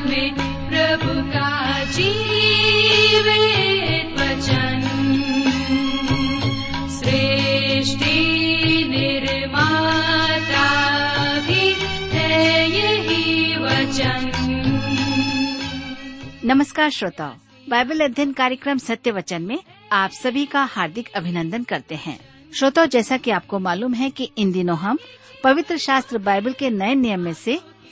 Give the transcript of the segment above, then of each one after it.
में प्रभु का नमस्कार श्रोताओ, बाइबल अध्ययन कार्यक्रम सत्य वचन में आप सभी का हार्दिक अभिनंदन करते हैं। श्रोताओ, जैसा कि आपको मालूम है कि इन दिनों हम पवित्र शास्त्र बाइबल के नए नियम में से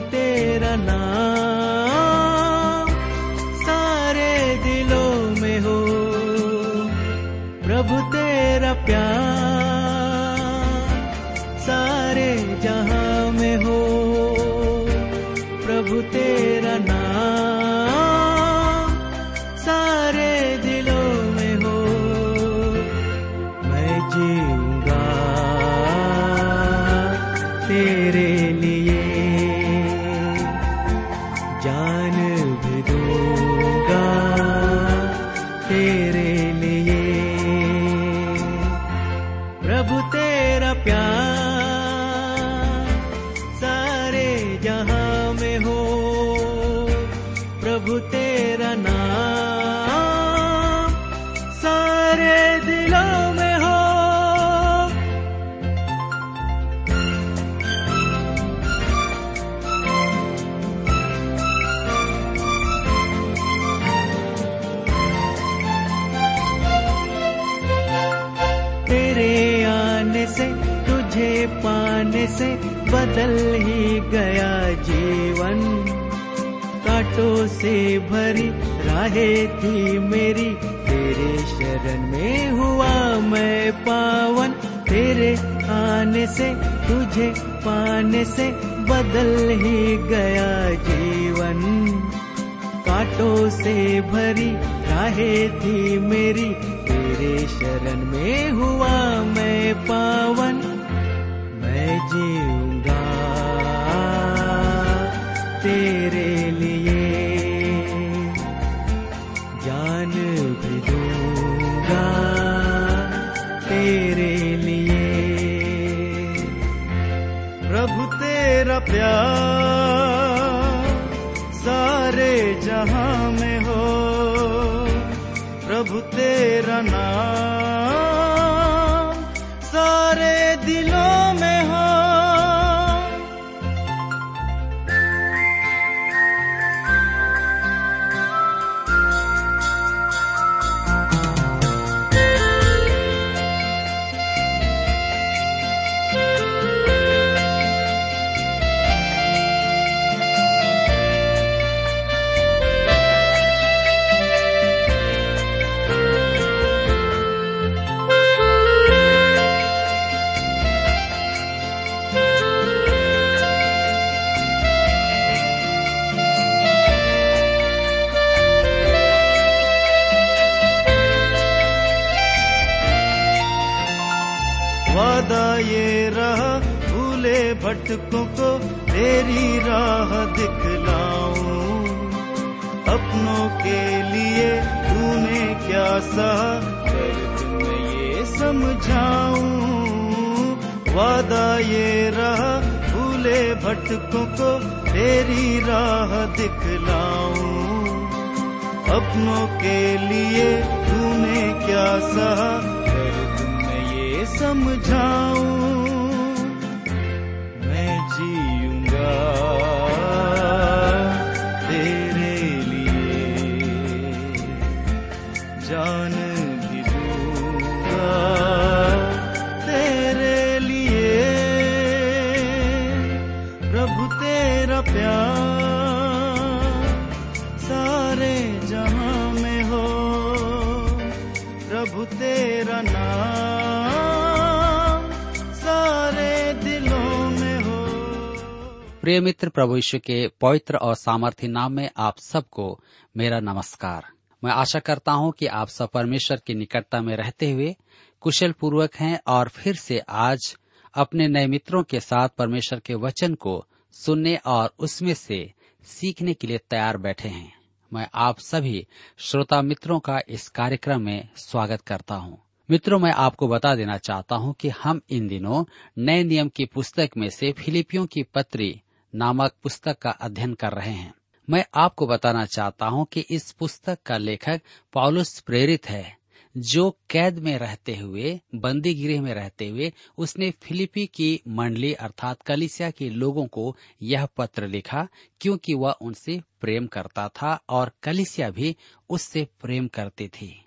प्रभु भटकों को तेरी राह दिखलाऊं। अपनों के लिए तूने क्या में ये समझाऊं। वादा ये रहा, भूले भटकों को तेरी राह दिखलाऊं। अपनों के लिए तूने क्या सहा? दर्द ये समझाऊं। प्रिय मित्र प्रभु यीशु के पवित्र और सामर्थ्य नाम में आप सबको मेरा नमस्कार। मैं आशा करता हूँ कि आप सब परमेश्वर की निकटता में रहते हुए कुशल पूर्वक हैं और फिर से आज अपने नए मित्रों के साथ परमेश्वर के वचन को सुनने और उसमें से सीखने के लिए तैयार बैठे हैं। मैं आप सभी श्रोता मित्रों का इस कार्यक्रम में स्वागत करता हूँ। मित्रों, मैं आपको बता देना चाहता हूँ कि हम इन दिनों नए नियम की पुस्तक में से फिलिपियों की पत्री नामक पुस्तक का अध्ययन कर रहे हैं। मैं आपको बताना चाहता हूँ कि इस पुस्तक का लेखक पॉलुस प्रेरित है, जो कैद में रहते हुए बंदी गृह में रहते हुए, उसने फिलिपी की मंडली अर्थात कलिसिया के लोगों को यह पत्र लिखा, क्योंकि वह उनसे प्रेम करता था और कलिसिया भी उससे प्रेम करती थी।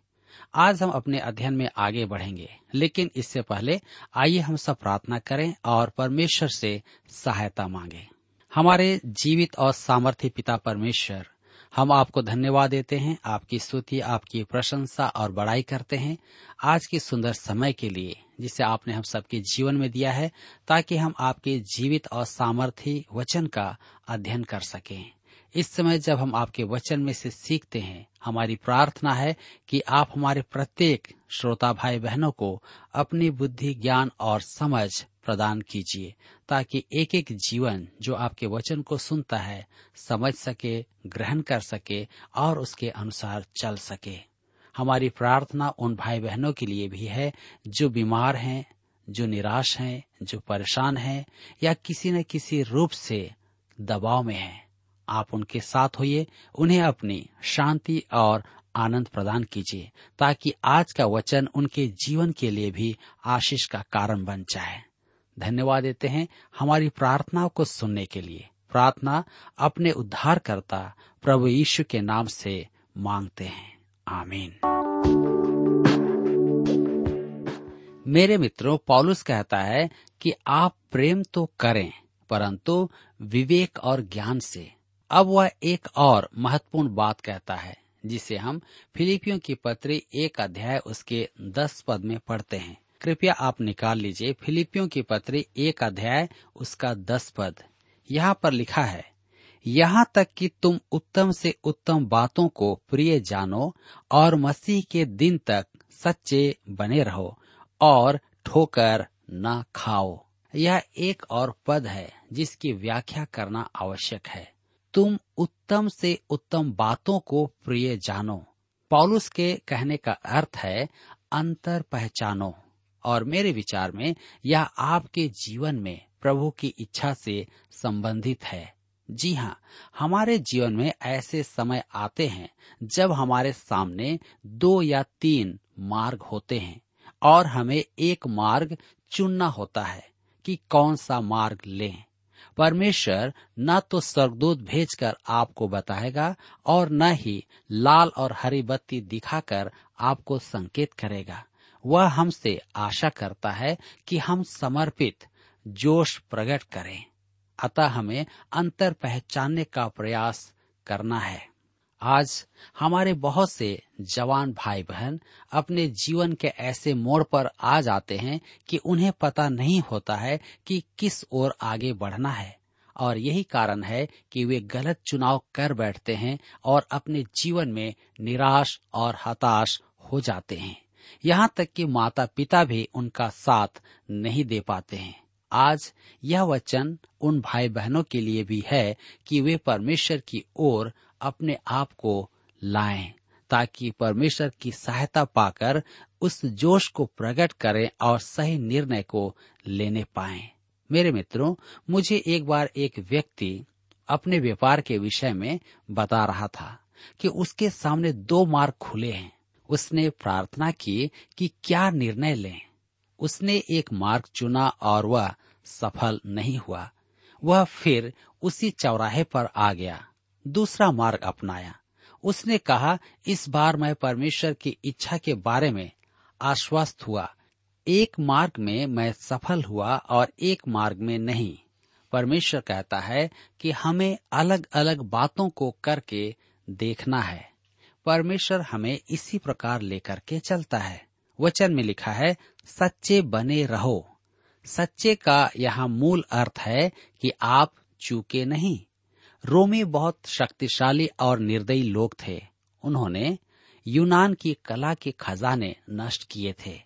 आज हम अपने अध्ययन में आगे बढ़ेंगे, लेकिन इससे पहले आइए हम सब प्रार्थना करें और परमेश्वर से सहायता मांगे। हमारे जीवित और सामर्थ्य पिता परमेश्वर, हम आपको धन्यवाद देते हैं, आपकी स्तुति, आपकी प्रशंसा और बड़ाई करते हैं आज के सुंदर समय के लिए, जिसे आपने हम सबके जीवन में दिया है, ताकि हम आपके जीवित और सामर्थ्य वचन का अध्ययन कर सकें। इस समय जब हम आपके वचन में से सीखते हैं, हमारी प्रार्थना है कि आप हमारे प्रत्येक श्रोता भाई बहनों को अपनी बुद्धि, ज्ञान और समझ प्रदान कीजिए, ताकि एक एक जीवन जो आपके वचन को सुनता है, समझ सके, ग्रहण कर सके और उसके अनुसार चल सके। हमारी प्रार्थना उन भाई बहनों के लिए भी है, जो बीमार हैं, जो निराश हैं, जो परेशान हैं, या किसी न किसी रूप से दबाव में हैं। आप उनके साथ होइए, उन्हें अपनी शांति और आनंद प्रदान कीजिए, ताकि आज का वचन उनके जीवन के लिए भी आशीष का कारण बन जाए। धन्यवाद देते हैं हमारी प्रार्थनाओं को सुनने के लिए। प्रार्थना अपने उद्धारकर्ता प्रभु यीशु के नाम से मांगते हैं। आमीन। मेरे मित्रों, पॉलुस कहता है कि आप प्रेम तो करें, परंतु विवेक और ज्ञान से। अब वह एक और महत्वपूर्ण बात कहता है, जिसे हम फिलिपियों की पत्री एक अध्याय उसके दस पद में पढ़ते हैं। कृपया आप निकाल लीजिए। फिलिपियों की पत्री एक अध्याय, उसका दस पद। यहाँ पर लिखा है, यहाँ तक कि तुम उत्तम से उत्तम बातों को प्रिय जानो और मसीह के दिन तक सच्चे बने रहो और ठोकर न खाओ। यह एक और पद है, जिसकी व्याख्या करना आवश्यक है। तुम उत्तम से उत्तम बातों को प्रिय जानो। पॉलुस के कहने का अर्थ है, अंतर पहचानो। और मेरे विचार में यह आपके जीवन में प्रभु की इच्छा से संबंधित है। जी हाँ हमारे जीवन में ऐसे समय आते हैं जब हमारे सामने दो या तीन मार्ग होते हैं और हमें एक मार्ग चुनना होता है कि कौन सा मार्ग लें। परमेश्वर न तो स्वर्गदूत भेजकर आपको बताएगा और न ही लाल और हरी बत्ती दिखाकर आपको संकेत करेगा। वह हमसे आशा करता है कि हम समर्पित जोश प्रकट करें। अतः हमें अंतर पहचानने का प्रयास करना है। आज हमारे बहुत से जवान भाई बहन अपने जीवन के ऐसे मोड़ पर आ जाते हैं कि उन्हें पता नहीं होता है कि किस ओर आगे बढ़ना है। और यही कारण है कि वे गलत चुनाव कर बैठते हैं और अपने जीवन में निराश और हताश हो जाते हैं। यहाँ तक कि माता पिता भी उनका साथ नहीं दे पाते हैं। आज यह वचन उन भाई बहनों के लिए भी है कि वे परमेश्वर की ओर अपने आप को लाएँ, ताकि परमेश्वर की सहायता पाकर उस जोश को प्रकट करें और सही निर्णय को लेने पाए। मेरे मित्रों, मुझे एक बार एक व्यक्ति अपने व्यापार के विषय में बता रहा था कि उसके सामने दो मार्ग खुले हैं। उसने प्रार्थना की कि क्या निर्णय लें। उसने एक मार्ग चुना और वह सफल नहीं हुआ। वह फिर उसी चौराहे पर आ गया, दूसरा मार्ग अपनाया। उसने कहा, इस बार मैं परमेश्वर की इच्छा के बारे में आश्वस्त हुआ। एक मार्ग में मैं सफल हुआ और एक मार्ग में नहीं। परमेश्वर कहता है कि हमें अलग अलग बातों को करके देखना है। परमेश्वर हमें इसी प्रकार लेकर के चलता है। वचन में लिखा है, सच्चे बने रहो। सच्चे का यहाँ मूल अर्थ है कि आप चूके नहीं। रोमी बहुत शक्तिशाली और निर्दयी लोग थे। उन्होंने यूनान की कला के खजाने नष्ट किए थे।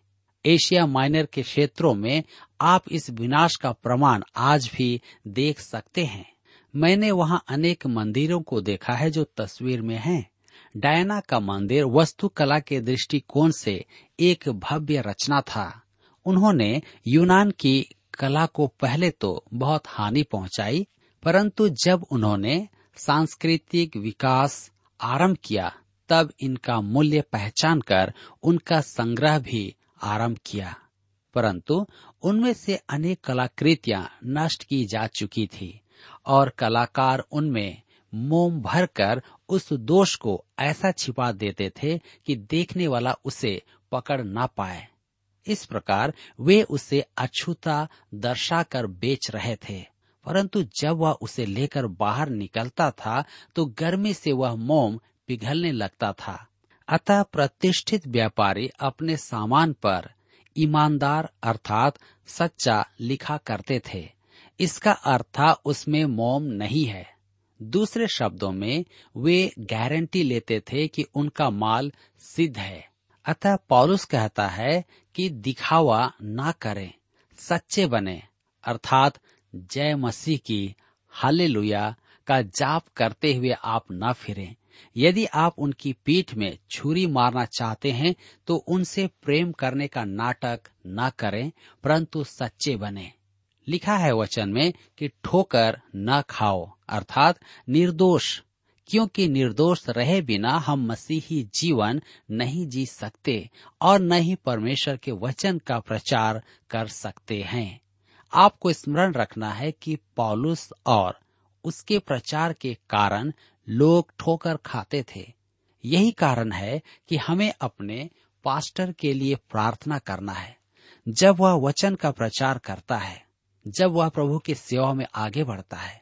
एशिया माइनर के क्षेत्रों में आप इस विनाश का प्रमाण आज भी देख सकते हैं। मैंने वहाँ अनेक मंदिरों को देखा है जो तस्वीर में हैं। डायना का मंदिर वास्तुकला के दृष्टिकोण से एक भव्य रचना था। उन्होंने यूनान की कला को पहले तो बहुत हानि पहुंचाई, परंतु जब उन्होंने सांस्कृतिक विकास आरंभ किया, तब इनका मूल्य पहचान कर उनका संग्रह भी आरंभ किया। परंतु उनमें से अनेक कलाकृतियाँ नष्ट की जा चुकी थी और कलाकार उनमें मोम भरकर उस दोष को ऐसा छिपा देते थे कि देखने वाला उसे पकड़ ना पाए। इस प्रकार वे उसे अछूता दर्शाकर बेच रहे थे। परंतु जब वह उसे लेकर बाहर निकलता था तो गर्मी से वह मोम पिघलने लगता था। अतः प्रतिष्ठित व्यापारी अपने सामान पर ईमानदार अर्थात सच्चा लिखा करते थे। इसका अर्थ था, उसमें मोम नहीं है। दूसरे शब्दों में, वे गारंटी लेते थे कि उनका माल सिद्ध है। अतः पौलुस कहता है कि दिखावा ना करें, सच्चे बने, अर्थात जय मसीह की हालेलुया का जाप करते हुए आप न फिरें। यदि आप उनकी पीठ में छुरी मारना चाहते हैं तो उनसे प्रेम करने का नाटक न करें, परंतु सच्चे बने। लिखा है वचन में कि ठोकर न खाओ, अर्थात निर्दोष, क्योंकि निर्दोष रहे बिना हम मसीही जीवन नहीं जी सकते और न ही परमेश्वर के वचन का प्रचार कर सकते हैं। आपको स्मरण रखना है कि पॉलुस और उसके प्रचार के कारण लोग ठोकर खाते थे। यही कारण है कि हमें अपने पास्टर के लिए प्रार्थना करना है। जब वह वचन का प्रचार करता है जब वह प्रभु की सेवा में आगे बढ़ता है,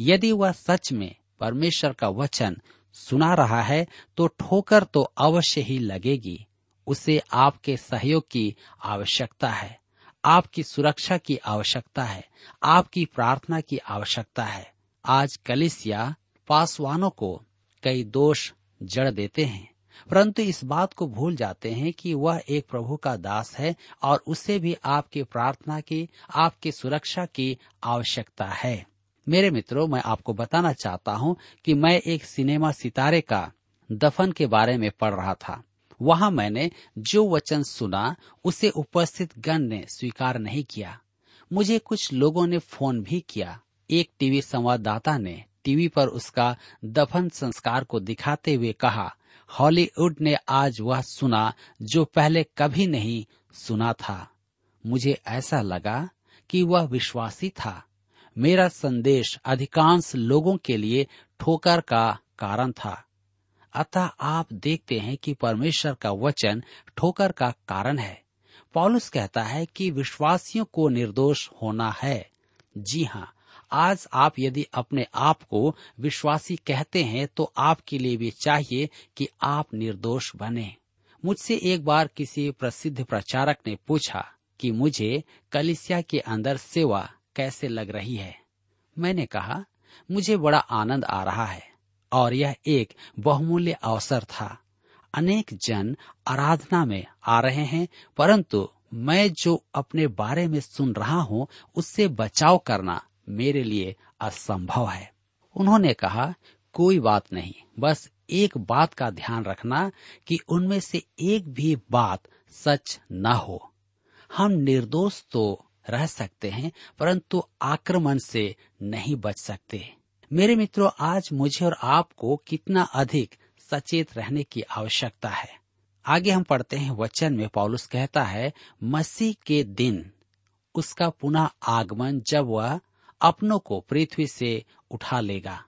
यदि वह सच में परमेश्वर का वचन सुना रहा है तो ठोकर तो अवश्य ही लगेगी। उसे आपके सहयोग की आवश्यकता है, आपकी सुरक्षा की आवश्यकता है, आपकी प्रार्थना की आवश्यकता है। आज कलिसिया पासवानों को कई दोष जड़ देते हैं। परंतु इस बात को भूल जाते हैं कि वह एक प्रभु का दास है और उसे भी आपकी प्रार्थना की, आपकी सुरक्षा की आवश्यकता है। मेरे मित्रों, मैं आपको बताना चाहता हूँ कि मैं एक सिनेमा सितारे का दफन के बारे में पढ़ रहा था। वहाँ मैंने जो वचन सुना, उसे उपस्थित गण ने स्वीकार नहीं किया। मुझे कुछ लोगों ने फ़ोन भी किया। एक टीवी संवाददाता ने टीवी पर उसका दफन संस्कार को दिखाते हुए कहा हॉलीवुड ने आज वह सुना जो पहले कभी नहीं सुना था। मुझे ऐसा लगा कि वह विश्वासी था। मेरा संदेश अधिकांश लोगों के लिए ठोकर का कारण था। अतः आप देखते हैं कि परमेश्वर का वचन ठोकर का कारण है। पॉलुस कहता है कि विश्वासियों को निर्दोष होना है। जी हाँ आज आप यदि अपने आप को विश्वासी कहते हैं तो आपके लिए भी चाहिए कि आप निर्दोष बने। मुझसे एक बार किसी प्रसिद्ध प्रचारक ने पूछा कि मुझे कलिसिया के अंदर सेवा कैसे लग रही है? मैंने कहा, मुझे बड़ा आनंद आ रहा है, और यह एक बहुमूल्य अवसर था। अनेक जन आराधना में आ रहे हैं, परंतु मैं जो अपने बारे में सुन रहा हूँ, उससे बचाव करना मेरे लिए असंभव है। उन्होंने कहा, कोई बात नहीं, बस एक बात का ध्यान रखना कि उनमें से एक भी बात सच न हो। हम निर्दोष तो रह सकते हैं, परंतु आक्रमण से नहीं बच सकते। मेरे मित्रों, आज मुझे और आपको कितना अधिक सचेत रहने की आवश्यकता है। आगे हम पढ़ते हैं वचन में पॉलुस कहता है, मसीह के दिन उसका पुनः आगमन जब वह अपनों को पृथ्वी से उठा लेगा।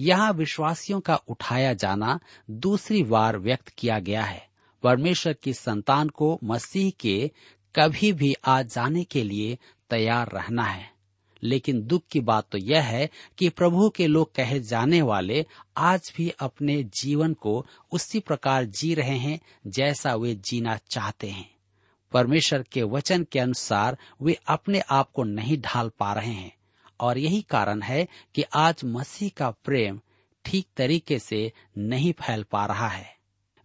यहाँ विश्वासियों का उठाया जाना दूसरी बार व्यक्त किया गया है। परमेश्वर की संतान को मसीह के कभी भी आ जाने के लिए तैयार रहना है। लेकिन दुख की बात तो यह है कि प्रभु के लोग कहे जाने वाले आज भी अपने जीवन को उसी प्रकार जी रहे हैं जैसा वे जीना चाहते हैं। परमेश्वर के वचन के अनुसार वे अपने आप को नहीं ढाल पा रहे हैं। और यही कारण है कि आज मसीह का प्रेम ठीक तरीके से नहीं फैल पा रहा है।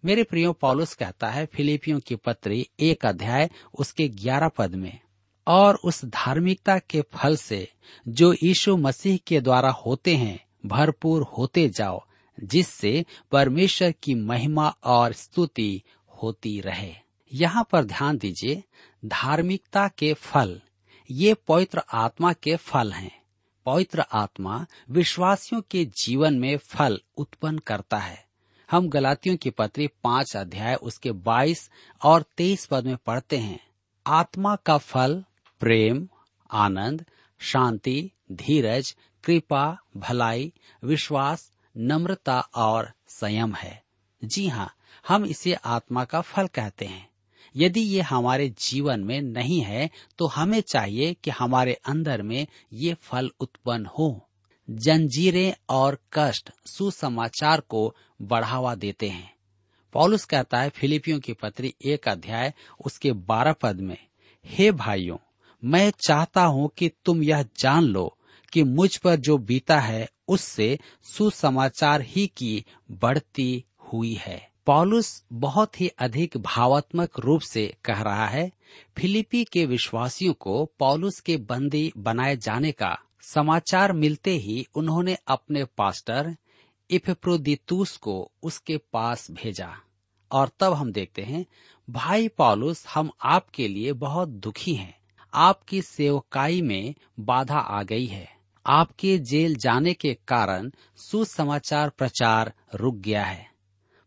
मेरे प्रियो, पॉलुस कहता है, फिलिपियों की पत्री एक अध्याय, उसके ग्यारह पद में, और उस धार्मिकता के फल से जो यीशु मसीह के द्वारा होते हैं, भरपूर होते जाओ, जिससे परमेश्वर की महिमा और स्तुति होती रहे। यहाँ पर ध्यान दीजिए, धार्मिकता के फल, ये पवित्र आत्मा के फल हैं। पवित्र आत्मा विश्वासियों के जीवन में फल उत्पन्न करता है। हम गलातियों की पत्री पाँच अध्याय उसके बाईस और तेईस पद में पढ़ते हैं। आत्मा का फल, प्रेम, आनंद, शांति, धीरज, कृपा, भलाई, विश्वास, नम्रता और संयम है। जी हाँ हम इसे आत्मा का फल कहते हैं। यदि ये हमारे जीवन में नहीं है तो हमें चाहिए कि हमारे अंदर में ये फल उत्पन्न हो। जंजीरें और कष्ट सुसमाचार को बढ़ावा देते हैं। पॉलुस कहता है, फिलिपियों की पत्री एक अध्याय, उसके बारह पद में, हे भाइयों, मैं चाहता हूँ कि तुम यह जान लो कि मुझ पर जो बीता है, उससे सुसमाचार ही की बढ़ती हुई है। पॉलुस बहुत ही अधिक भावात्मक रूप से कह रहा है, फिलिपी के विश्वासियों को पॉलुस के बंदी बनाए जाने का समाचार मिलते ही उन्होंने अपने पास्टर इफप्रोदितुस को उसके पास भेजा। और तब हम देखते हैं, भाई पॉलुस, हम आपके लिए बहुत दुखी हैं। आपकी सेवकाई में बाधा आ गई है। आपके जेल जाने के कारण सुसमाचार प्रचार रुक गया है।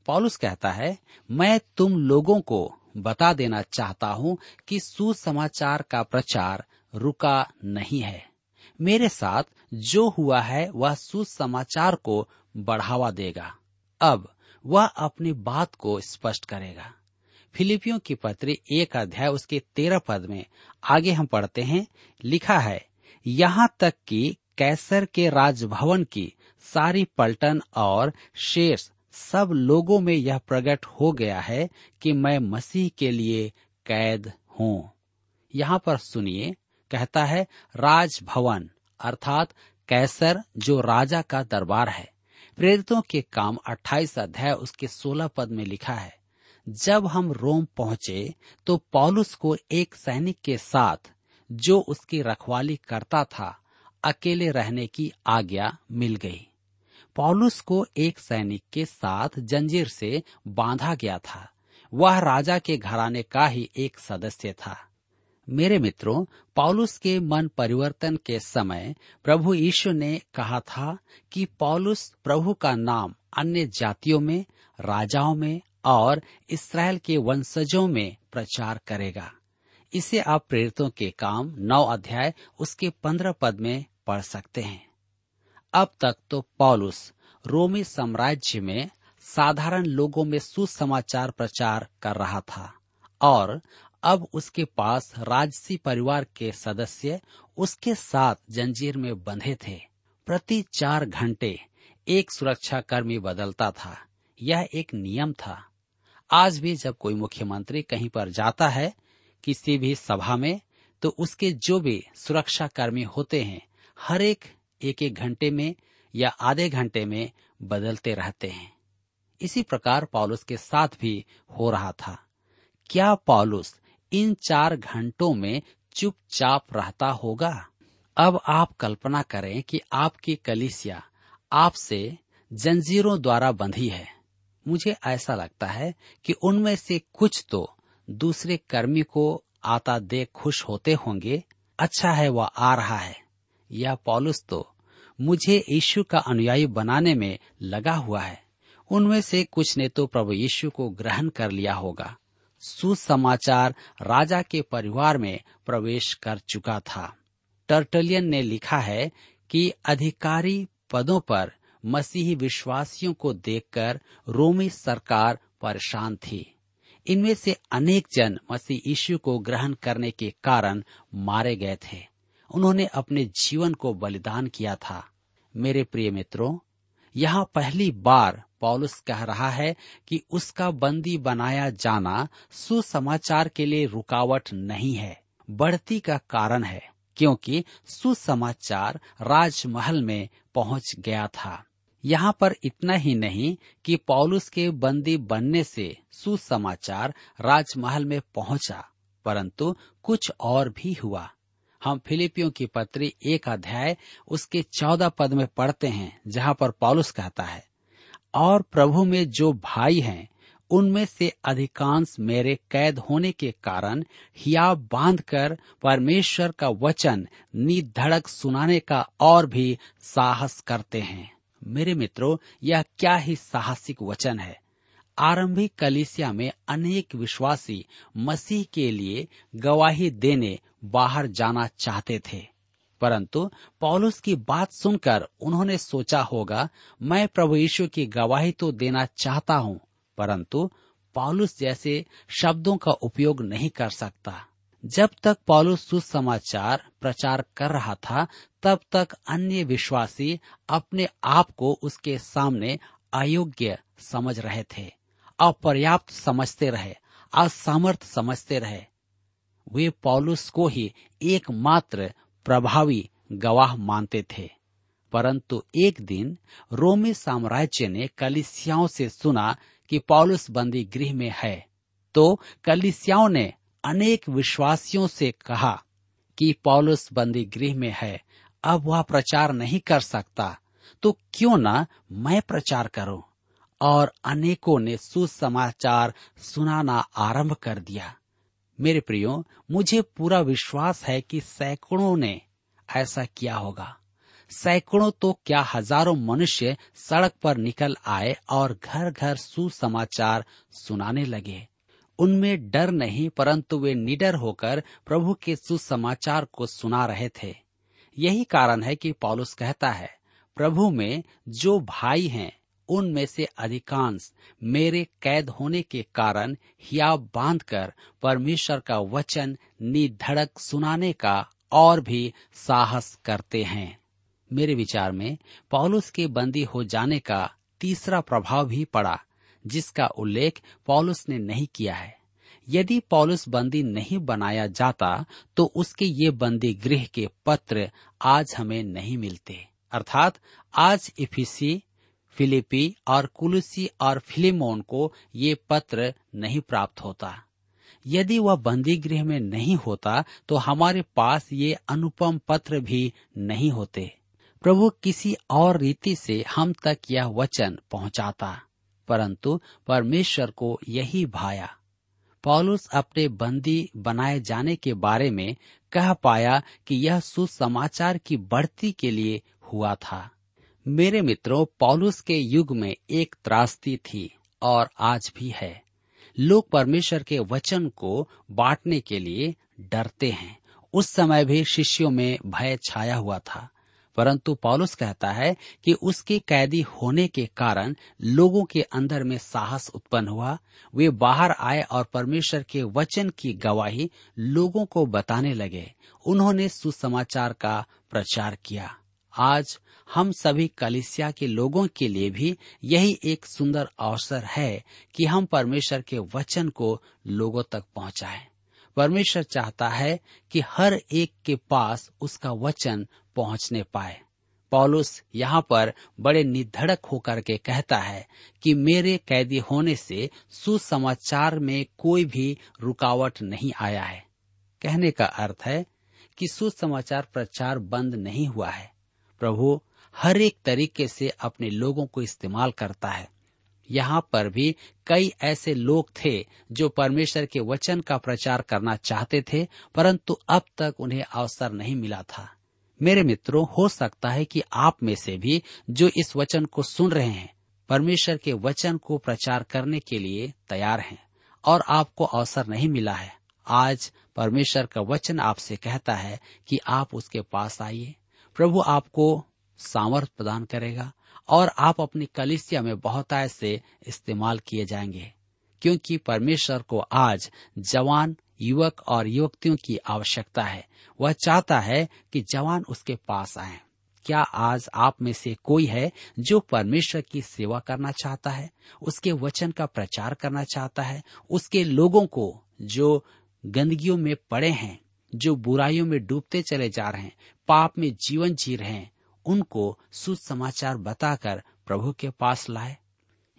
पॉलुस कहता है, मैं तुम लोगों को बता देना चाहता हूँ कि सुसमाचार का प्रचार रुका नहीं है। मेरे साथ जो हुआ है, वह सुसमाचार को बढ़ावा देगा। अब वह अपनी बात को स्पष्ट करेगा। फिलिपियों की पत्री एक अध्याय उसके तेरह पद में आगे हम पढ़ते हैं। लिखा है, यहाँ तक कि कैसर के राजभवन की सारी पलटन और शेष सब लोगों में यह प्रकट हो गया है कि मैं मसीह के लिए कैद हूँ। यहाँ पर सुनिए, कहता है, राजभवन, अर्थात कैसर, जो राजा का दरबार है। प्रेरितों के काम 28 अध्याय उसके 16 पद में लिखा है, जब हम रोम पहुँचे तो पॉलुस को एक सैनिक के साथ, जो उसकी रखवाली करता था, अकेले रहने की आज्ञा मिल गई। पौलुस को एक सैनिक के साथ जंजीर से बांधा गया था। वह राजा के घराने का ही एक सदस्य था। मेरे मित्रों, पौलुस के मन परिवर्तन के समय प्रभु यीशु ने कहा था कि पौलुस प्रभु का नाम अन्य जातियों में, राजाओं में और इसराइल के वंशजों में प्रचार करेगा। इसे आप प्रेरितों के काम नौ अध्याय उसके पंद्रह पद में पढ़ सकते हैं। अब तक तो पॉलुस रोमी साम्राज्य में साधारण लोगों में सुसमाचार प्रचार कर रहा था और अब उसके पास राजसी परिवार के सदस्य उसके साथ जंजीर में बंधे थे। प्रति चार घंटे एक सुरक्षा कर्मी बदलता था। यह एक नियम था। आज भी जब कोई मुख्यमंत्री कहीं पर जाता है, किसी भी सभा में तो उसके जो भी सुरक्षा कर्मी होते हैं, हर एक एक एक घंटे में या आधे घंटे में बदलते रहते हैं। इसी प्रकार पॉलुस के साथ भी हो रहा था। क्या पॉलुस इन चार घंटों में चुपचाप रहता होगा? अब आप कल्पना करें कि आपकी कलिसिया आपसे जंजीरों द्वारा बंधी है। मुझे ऐसा लगता है कि उनमें से कुछ तो दूसरे कर्मी को आता देख खुश होते होंगे। अच्छा है, वह आ रहा है। यह पॉलुस तो मुझे यीशु का अनुयायी बनाने में लगा हुआ है। उनमें से कुछ ने तो प्रभु यीशु को ग्रहण कर लिया होगा। सुसमाचार राजा के परिवार में प्रवेश कर चुका था। टर्टलियन ने लिखा है कि अधिकारी पदों पर मसीही विश्वासियों को देखकर रोमी सरकार परेशान थी। इनमें से अनेक जन मसीह यीशु को ग्रहण करने के कारण मारे गए थे। उन्होंने अपने जीवन को बलिदान किया था। मेरे प्रिय मित्रों, यहाँ पहली बार पौलुस कह रहा है कि उसका बंदी बनाया जाना सुसमाचार के लिए रुकावट नहीं है, बढ़ती का कारण है, क्योंकि सुसमाचार राजमहल में पहुँच गया था। यहाँ पर इतना ही नहीं कि पौलुस के बंदी बनने से सुसमाचार राजमहल में पहुँचा, परंतु कुछ और भी हुआ। हम फिलिपियों की पत्री एक अध्याय, उसके चौदह पद में पढ़ते हैं, जहाँ पर पॉलुस कहता है, और प्रभु में जो भाई हैं, उनमें से अधिकांश मेरे कैद होने के कारण हिया बाँध कर परमेश्वर का वचन निधड़क सुनाने का और भी साहस करते हैं। मेरे मित्रों, यह क्या ही साहसिक वचन है। आरंभिक कलिसिया में अनेक विश्वासी मसीह के लिए गवाही देने बाहर जाना चाहते थे। परंतु पौलुस की बात सुनकर उन्होंने सोचा होगा, मैं प्रभु यीशु की गवाही तो देना चाहता हूँ, परंतु पौलुस जैसे शब्दों का उपयोग नहीं कर सकता। जब तक पौलुस सुसमाचार प्रचार कर रहा था, तब तक अन्य विश्वासी अपने आप को उसके सामने अयोग्य समझ रहे थे, अपर्याप्त समझते रहे, असमर्थ समझते रहे। वे पौलुस को ही एकमात्र प्रभावी गवाह मानते थे। परंतु एक दिन रोमी साम्राज्य ने कलिसियाओं से सुना कि पौलुस बंदी गृह में है तो कलिसियाओं ने अनेक विश्वासियों से कहा कि पौलुस बंदी गृह में है, अब वह प्रचार नहीं कर सकता तो क्यों ना मैं प्रचार करूँ? और अनेकों ने सुसमाचार सुनाना आरंभ कर दिया। मेरे प्रियो, मुझे पूरा विश्वास है कि सैकड़ों ने ऐसा किया होगा। सैकड़ों तो क्या हज़ारों मनुष्य सड़क पर निकल आए और घर घर सुसमाचार सुनाने लगे। उनमें डर नहीं, परंतु वे निडर होकर प्रभु के सुसमाचार को सुना रहे थे। यही कारण है कि पॉलुस कहता है, प्रभु में जो भाई हैं उनमें से अधिकांश मेरे कैद होने के कारण हिया बांधकर परमेश्वर का वचन निधड़क सुनाने का और भी साहस करते हैं। मेरे विचार में पौलुस के बंदी हो जाने का तीसरा प्रभाव भी पड़ा, जिसका उल्लेख पौलुस ने नहीं किया है। यदि पौलुस बंदी नहीं बनाया जाता तो उसके ये बंदी गृह के पत्र आज हमें नहीं मिलते। अर्थात आज इफिसी फिलिपी और कुलुसी और फिलिमोन को ये पत्र नहीं प्राप्त होता। यदि वह बंदी गृह में नहीं होता तो हमारे पास ये अनुपम पत्र भी नहीं होते। प्रभु किसी और रीति से हम तक यह वचन पहुंचाता। परंतु परमेश्वर को यही भाया। पॉलुस अपने बंदी बनाए जाने के बारे में कह पाया कि यह सुसमाचार की बढ़ती के लिए हुआ था। मेरे मित्रों, पॉलुस के युग में एक त्रासदी थी और आज भी है। लोग परमेश्वर के वचन को बांटने के लिए डरते हैं। उस समय भी शिष्यों में भय छाया हुआ था। परंतु पौलुस कहता है कि उसके कैदी होने के कारण लोगों के अंदर में साहस उत्पन्न हुआ। वे बाहर आए और परमेश्वर के वचन की गवाही लोगों को बताने लगे। उन्होंने सुसमाचार का प्रचार किया। आज हम सभी कलिसिया के लोगों के लिए भी यही एक सुंदर अवसर है कि हम परमेश्वर के वचन को लोगों तक पहुंचाएँ। परमेश्वर चाहता है कि हर एक के पास उसका वचन पहुँचने पाए। पॉलुस यहाँ पर बड़े निधड़क होकर के कहता है कि मेरे कैदी होने से सुसमाचार में कोई भी रुकावट नहीं आया है। कहने का अर्थ है कि सुसमाचार प्रचार बंद नहीं हुआ है। प्रभु हर एक तरीके से अपने लोगों को इस्तेमाल करता है। यहाँ पर भी कई ऐसे लोग थे जो परमेश्वर के वचन का प्रचार करना चाहते थे, परंतु अब तक उन्हें अवसर नहीं मिला था। मेरे मित्रों, हो सकता है कि आप में से भी जो इस वचन को सुन रहे हैं, परमेश्वर के वचन को प्रचार करने के लिए तैयार हैं और आपको अवसर नहीं मिला है। आज परमेश्वर का वचन आपसे कहता है कि आप उसके पास आइए। प्रभु आपको सामर्थ प्रदान करेगा और आप अपनी कलिसिया में बहुत से इस्तेमाल किए जाएँगे, क्योंकि परमेश्वर को आज जवान, युवक और युवतियों की आवश्यकता है। वह चाहता है कि जवान उसके पास आए। क्या आज आप में से कोई है जो परमेश्वर की सेवा करना चाहता है, उसके वचन का प्रचार करना चाहता है, उसके लोगों को जो गंदगियों में पड़े हैं, जो बुराइयों में डूबते चले जा रहे हैं, पाप में जीवन जी रहे हैं उनको सुसमाचार बताकर प्रभु के पास लाए।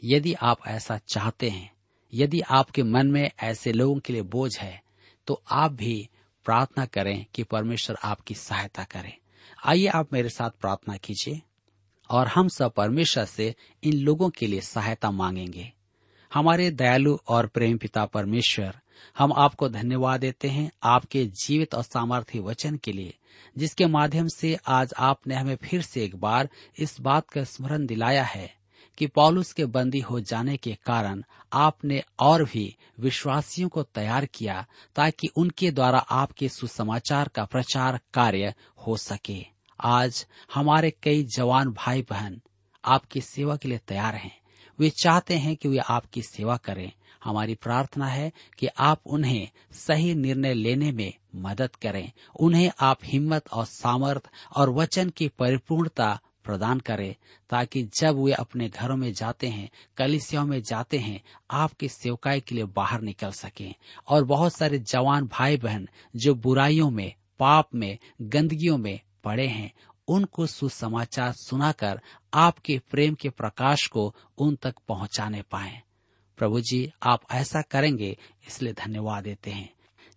यदि आप ऐसा चाहते हैं, यदि आपके मन में ऐसे लोगों के लिए बोझ है तो आप भी प्रार्थना करें कि परमेश्वर आपकी सहायता करें। आइए आप मेरे साथ प्रार्थना कीजिए और हम सब परमेश्वर से इन लोगों के लिए सहायता मांगेंगे। हमारे दयालु और प्रेम पिता परमेश्वर हम आपको धन्यवाद देते हैं आपके जीवित और सामर्थ्य वचन के लिए, जिसके माध्यम से आज आपने हमें फिर से एक बार इस बात का स्मरण दिलाया है कि पॉलुस के बंदी हो जाने के कारण आपने और भी विश्वासियों को तैयार किया ताकि उनके द्वारा आपके सुसमाचार का प्रचार कार्य हो सके। आज हमारे कई जवान भाई बहन आपकी सेवा के लिए तैयार हैं। वे चाहते हैं कि वे आपकी सेवा करें। हमारी प्रार्थना है कि आप उन्हें सही निर्णय लेने में मदद करें। उन्हें आप हिम्मत और सामर्थ और वचन की परिपूर्णता प्रदान करें, ताकि जब वे अपने घरों में जाते हैं, कलिसियाओं में जाते हैं, आपकी सेवकाई के लिए बाहर निकल सकें। और बहुत सारे जवान भाई बहन जो बुराइयों में, पाप में, गंदगियों में पड़े हैं, उनको सुसमाचार सुनाकर आपके प्रेम के प्रकाश को उन तक पहुँचाने पाए। प्रभु जी, आप ऐसा करेंगे, इसलिए धन्यवाद देते हैं।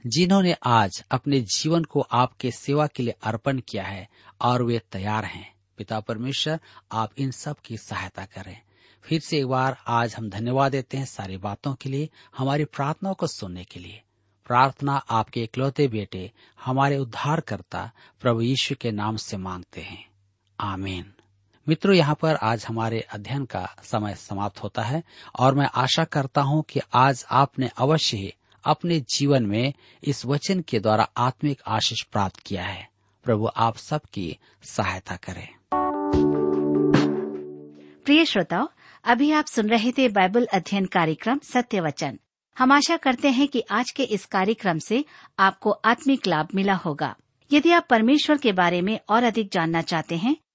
जिन्होंने आज अपने जीवन को आपके सेवा के लिए अर्पण किया है, और वे तैयार हैं। पिता परमेश्वर, आप इन सब की सहायता करें। फिर से एक बार आज हम धन्यवाद देते हैं सारी बातों के लिए, हमारी प्रार्थनाओं को सुनने के लिए। प्रार्थना आपके इकलौते बेटे, हमारे उद्धारकर्ता, प्रभु यीशु के नाम से मांगते हैं। आमीन। मित्रों, यहाँ पर आज हमारे अध्ययन का समय समाप्त होता है और मैं आशा करता हूँ कि आज आपने अवश्य ही अपने जीवन में इस वचन के द्वारा आत्मिक आशीष प्राप्त किया है। प्रभु, आप सबकी सहायता करें। प्रिय श्रोताओ, अभी आप सुन रहे थे बाइबल अध्ययन कार्यक्रम सत्य वचन। हम आशा करते हैं कि आज के इस कार्यक्रम से आपको आत्मिक लाभ मिला होगा। यदि आप परमेश्वर के बारे में और अधिक जानना चाहते हैं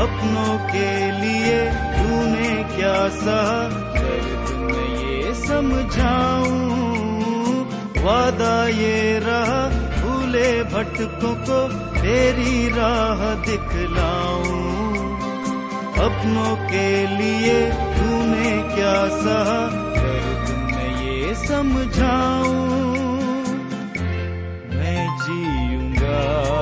अपनों के लिए तूने क्या सहा दर्द में ये समझाऊं, वादा ये रहा, भूले भटकों को तेरी राह दिखलाऊं। अपनों के लिए तूने क्या सहा में ये समझाऊं, मैं जीऊँगा।